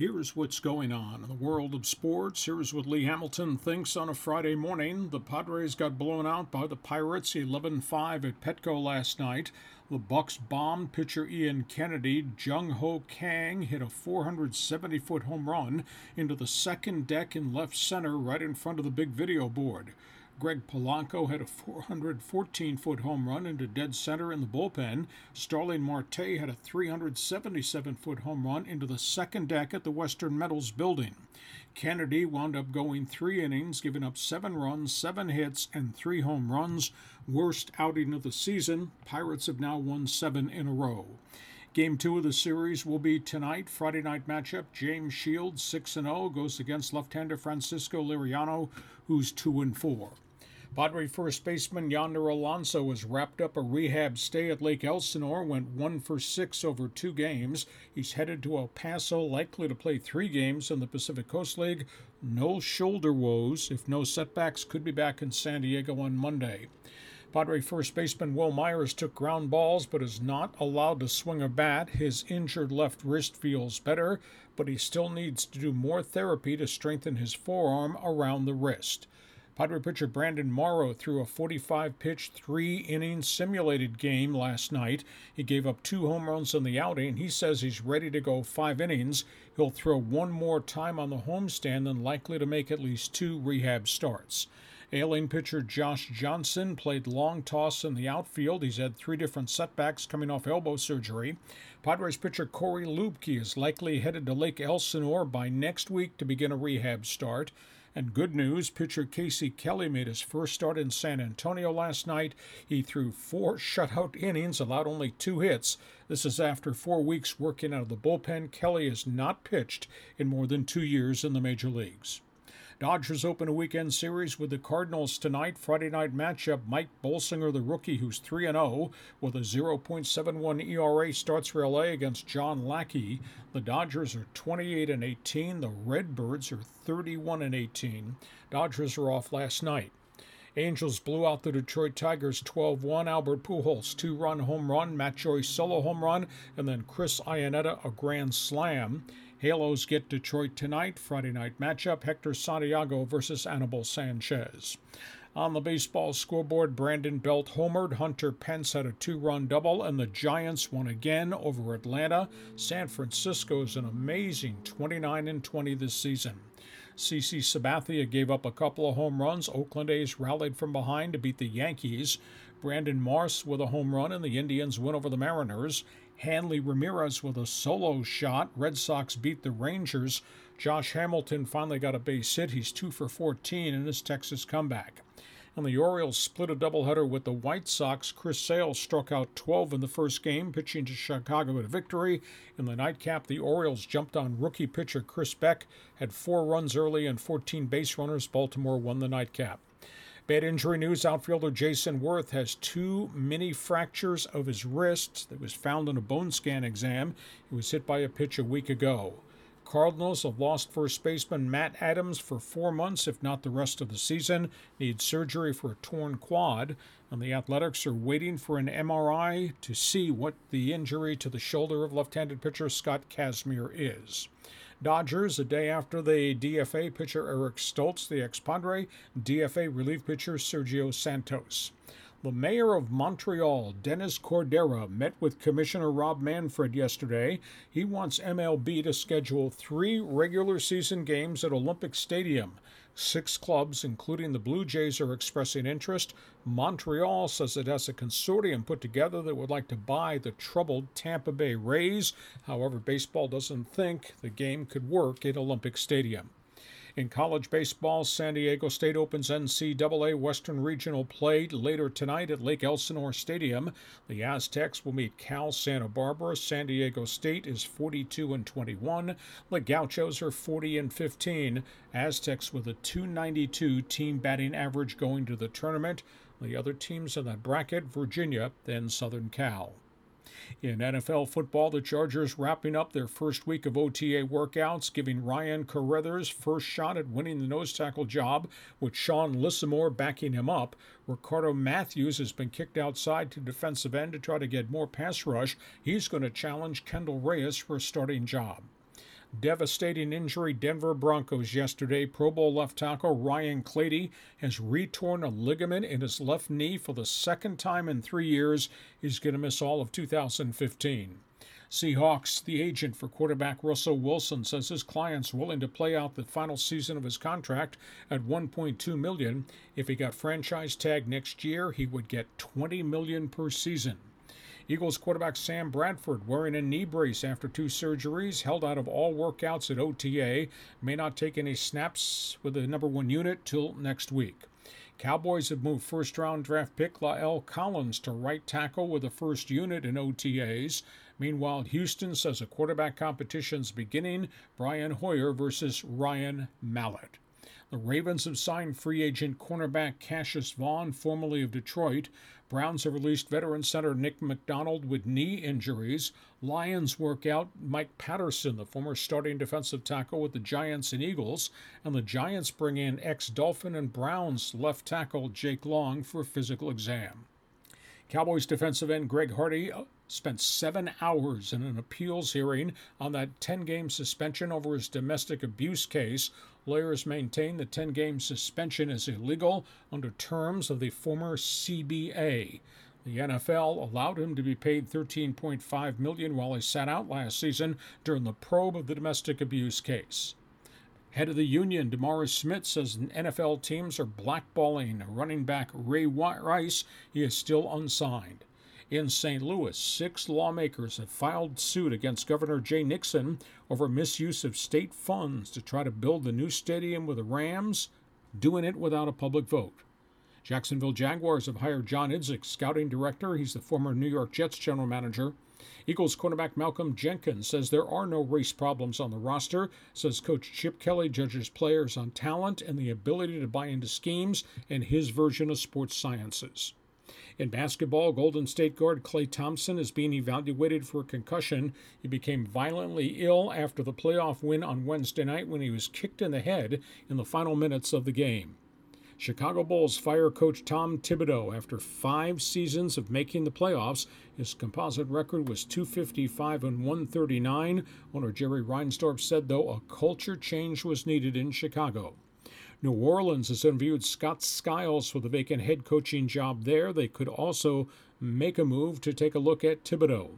Here's what's going on in the world of sports. Here's what Lee Hamilton thinks on a Friday morning. The Padres got blown out by the Pirates 11-5 at Petco last night. The Bucs bombed pitcher Ian Kennedy. Jung Ho Kang hit a 470-foot home run into the second deck in left center right in front of the big video board. Greg Polanco had a 414 foot home run into dead center in the bullpen. Starling Marte had a 377 foot home run into the second deck at the Western Metals building. Kennedy wound up going three innings, giving up seven runs, seven hits, and three home runs. Worst outing of the season. Pirates have now won seven in a row. Game two of the series will be tonight. Friday night matchup. James Shields, 6 0, goes against left hander Francisco Liriano, who's 2 4. Padre first baseman Yonder Alonso has wrapped up a rehab stay at Lake Elsinore, went one for six over two games. He's headed to El Paso, likely to play three games in the Pacific Coast League. No shoulder woes. If no setbacks, could be back in San Diego on Monday. Padre first baseman Wil Myers took ground balls but is not allowed to swing a bat. His injured left wrist feels better, but he still needs to do more therapy to strengthen his forearm around the wrist. Padre pitcher Brandon Morrow threw a 45 pitch, three inning simulated game last night. He gave up two home runs in the outing. He says he's ready to go five innings. He'll throw one more time on the homestand and likely to make at least two rehab starts. Ailing pitcher Josh Johnson played long toss in the outfield. He's had three different setbacks coming off elbow surgery. Padres pitcher Corey Luebke is likely headed to Lake Elsinore by next week to begin a rehab start. And good news, pitcher Casey Kelly made his first start in San Antonio last night. He threw four shutout innings, allowed only two hits. This is after four weeks working out of the bullpen. Kelly has not pitched in more than two years in the major leagues. Dodgers open a weekend series with the Cardinals tonight. Friday night matchup. Mike Bolsinger, the rookie, who's 3 0 with a 0.71 ERA, starts for LA against John Lackey. The Dodgers are 28 and 18. The Redbirds are 31 and 18. Dodgers are off last night. Angels blew out the Detroit Tigers 12 1. Albert Pujols, two run home run. Matt Joyce solo home run. And then Chris Iannetta, a grand slam. Halos get Detroit tonight. Friday night matchup Hector Santiago versus Anibal Sanchez. On the baseball scoreboard, Brandon Belt homered. Hunter Pence had a two run double, and the Giants won again over Atlanta. San Francisco is an amazing 29 and 20 this season. CC Sabathia gave up a couple of home runs. Oakland A's rallied from behind to beat the Yankees. Brandon Moss with a home run, and the Indians win over the Mariners. Hanley Ramirez with a solo shot. Red Sox beat the Rangers. Josh Hamilton finally got a base hit. He's 2 for 14 in his Texas comeback. And the Orioles split a doubleheader with the White Sox. Chris Sale struck out 12 in the first game, pitching to Chicago a victory. In the nightcap, the Orioles jumped on rookie pitcher Chris Beck, had four runs early and 14 base runners. Baltimore won the nightcap. Bad injury news outfielder Jayson Werth has two mini fractures of his wrist that was found in a bone scan exam. He was hit by a pitch a week ago. Cardinals have lost first baseman Matt Adams for four months, if not the rest of the season. Needs surgery for a torn quad. And the Athletics are waiting for an MRI to see what the injury to the shoulder of left handed pitcher Scott Kazmir is. Dodgers, a day after the DFA pitcher Eric Stults, the ex Padre, DFA relief pitcher Sergio Santos. The mayor of Montreal, Denis Coderre, met with Commissioner Rob Manfred yesterday. He wants MLB to schedule three regular season games at Olympic Stadium. Six clubs, including the Blue Jays, are expressing interest. Montreal says it has a consortium put together that would like to buy the troubled Tampa Bay Rays. However, baseball doesn't think the game could work at Olympic Stadium. In college baseball, San Diego State opens NCAA Western Regional play later tonight at Lake Elsinore Stadium. The Aztecs will meet Cal Santa Barbara. San Diego State is 42 and 21. The Gauchos are 40 and 15. Aztecs with a 292 team batting average going to the tournament. The other teams in that bracket, Virginia, then Southern Cal. In NFL football, the Chargers wrapping up their first week of OTA workouts, giving Ryan Carrethers first shot at winning the nose tackle job, with Sean Lissemore backing him up. Ricardo Matthews has been kicked outside to defensive end to try to get more pass rush. He's going to challenge Kendall Reyes for a starting job. Devastating injury Denver Broncos yesterday. Pro Bowl left tackle Ryan Clady has retorn a ligament in his left knee for the second time in three years. He's going to miss all of 2015. Seahawks, the agent for quarterback Russell Wilson, says his client's willing to play out the final season of his contract at 1.2 million. If he got franchise tag next year, he would get 20 million per season. Eagles quarterback Sam Bradford, wearing a knee brace after two surgeries, held out of all workouts at OTA, may not take any snaps with the number one unit till next week. Cowboys have moved first round draft pick La'el Collins to right tackle with the first unit in OTAs. Meanwhile, Houston says a quarterback competition's beginning Brian Hoyer versus Ryan Mallett. The Ravens have signed free agent cornerback Cassius Vaughn, formerly of Detroit. Browns have released veteran center Nick McDonald with knee injuries. Lions work out Mike Patterson, the former starting defensive tackle with the Giants and Eagles. And the Giants bring in ex Dolphin and Browns left tackle Jake Long for a physical exam. Cowboys defensive end Greg Hardy uh, spent seven hours in an appeals hearing on that 10 game suspension over his domestic abuse case. Lawyers maintain the 10 game suspension is illegal under terms of the former CBA. The NFL allowed him to be paid 13.5 million while he sat out last season during the probe of the domestic abuse case. Head of the union, DeMaurice Smith, says NFL teams are blackballing running back Ray Rice. He is still unsigned. In St. Louis, six lawmakers have filed suit against Governor Jay Nixon over misuse of state funds to try to build the new stadium with the Rams, doing it without a public vote. Jacksonville Jaguars have hired John Idzik, scouting director. He's the former New York Jets general manager. Eagles cornerback Malcolm Jenkins says there are no race problems on the roster. Says Coach Chip Kelly judges players on talent and the ability to buy into schemes and his version of sports sciences. In basketball, Golden State guard Klay Thompson is being evaluated for a concussion. He became violently ill after the playoff win on Wednesday night when he was kicked in the head in the final minutes of the game. Chicago Bulls fire coach Tom Thibodeau after five seasons of making the playoffs. His composite record was 255 and 139. Owner Jerry Reinsdorf said, though, a culture change was needed in Chicago. New Orleans has interviewed Scott Skiles for the vacant head coaching job there. They could also make a move to take a look at Thibodeau.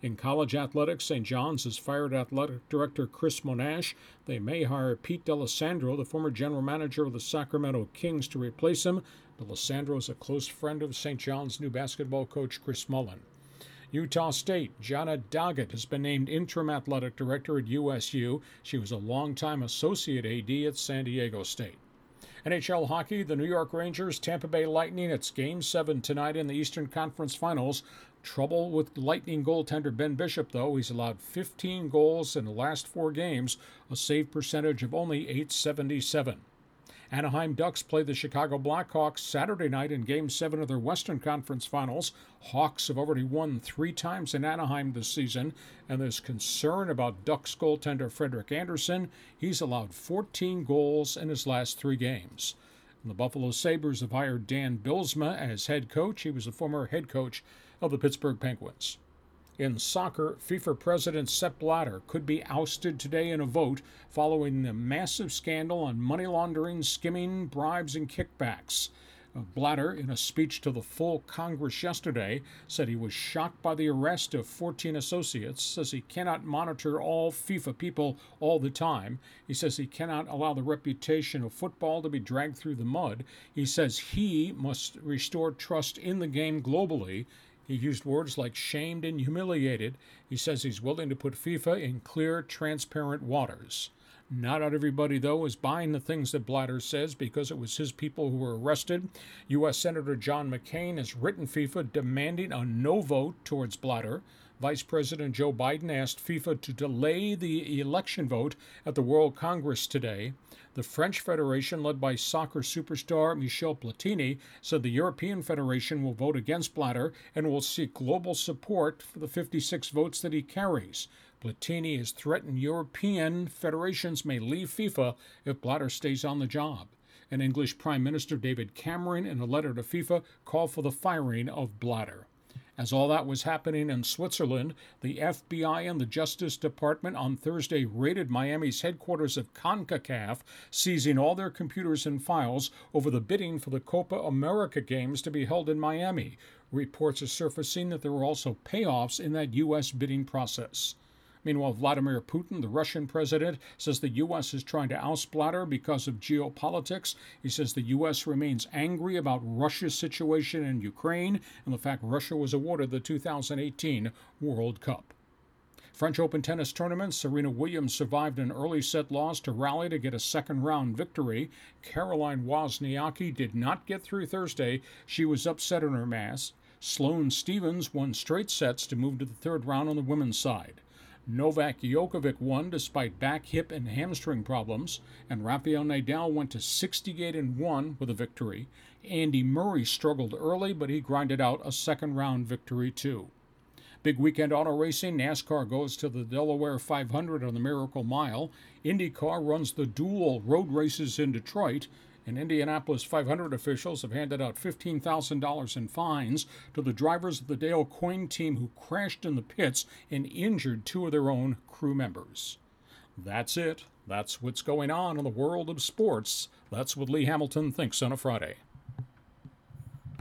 In college athletics, St. John's has fired athletic director Chris Monasch. They may hire Pete D'Alessandro, the former general manager of the Sacramento Kings, to replace him. D'Alessandro is a close friend of St. John's new basketball coach Chris Mullin. Utah State, Jana Doggett has been named interim athletic director at USU. She was a longtime associate AD at San Diego State. NHL hockey, the New York Rangers, Tampa Bay Lightning. It's game seven tonight in the Eastern Conference Finals. Trouble with Lightning goaltender Ben Bishop, though. He's allowed 15 goals in the last four games, a save percentage of only 877. Anaheim Ducks play the Chicago Blackhawks Saturday night in Game 7 of their Western Conference Finals. Hawks have already won three times in Anaheim this season, and there's concern about Ducks goaltender Frederik Andersen. He's allowed 14 goals in his last three games. And the Buffalo Sabres have hired Dan Bylsma as head coach. He was a former head coach of the Pittsburgh Penguins. In soccer, FIFA President Sepp Blatter could be ousted today in a vote following the massive scandal on money laundering, skimming, bribes, and kickbacks. Uh, Blatter, in a speech to the full Congress yesterday, said he was shocked by the arrest of 14 associates, says he cannot monitor all FIFA people all the time. He says he cannot allow the reputation of football to be dragged through the mud. He says he must restore trust in the game globally he used words like shamed and humiliated. He says he's willing to put FIFA in clear, transparent waters. Not everybody, though, is buying the things that Blatter says because it was his people who were arrested. U.S. Senator John McCain has written FIFA demanding a no vote towards Blatter. Vice President Joe Biden asked FIFA to delay the election vote at the World Congress today. The French Federation, led by soccer superstar Michel Platini, said the European Federation will vote against Blatter and will seek global support for the 56 votes that he carries. Platini has threatened European federations may leave FIFA if Blatter stays on the job. And English Prime Minister David Cameron, in a letter to FIFA, called for the firing of Blatter. As all that was happening in Switzerland, the FBI and the Justice Department on Thursday raided Miami's headquarters of CONCACAF, seizing all their computers and files over the bidding for the Copa America games to be held in Miami. Reports are surfacing that there were also payoffs in that U.S. bidding process. Meanwhile, Vladimir Putin, the Russian president, says the U.S. is trying to oust Blatter because of geopolitics. He says the U.S. remains angry about Russia's situation in Ukraine and the fact Russia was awarded the 2018 World Cup. French Open tennis tournament, Serena Williams survived an early set loss to rally to get a second round victory. Caroline Wozniacki did not get through Thursday. She was upset in her mass. Sloane Stevens won straight sets to move to the third round on the women's side. Novak Djokovic won despite back, hip, and hamstring problems, and Rafael Nadal went to 68 and 1 with a victory. Andy Murray struggled early, but he grinded out a second round victory too. Big weekend auto racing. NASCAR goes to the Delaware 500 on the Miracle Mile. IndyCar runs the dual road races in Detroit. And Indianapolis 500 officials have handed out $15,000 in fines to the drivers of the Dale Coyne team who crashed in the pits and injured two of their own crew members. That's it. That's what's going on in the world of sports. That's what Lee Hamilton thinks on a Friday.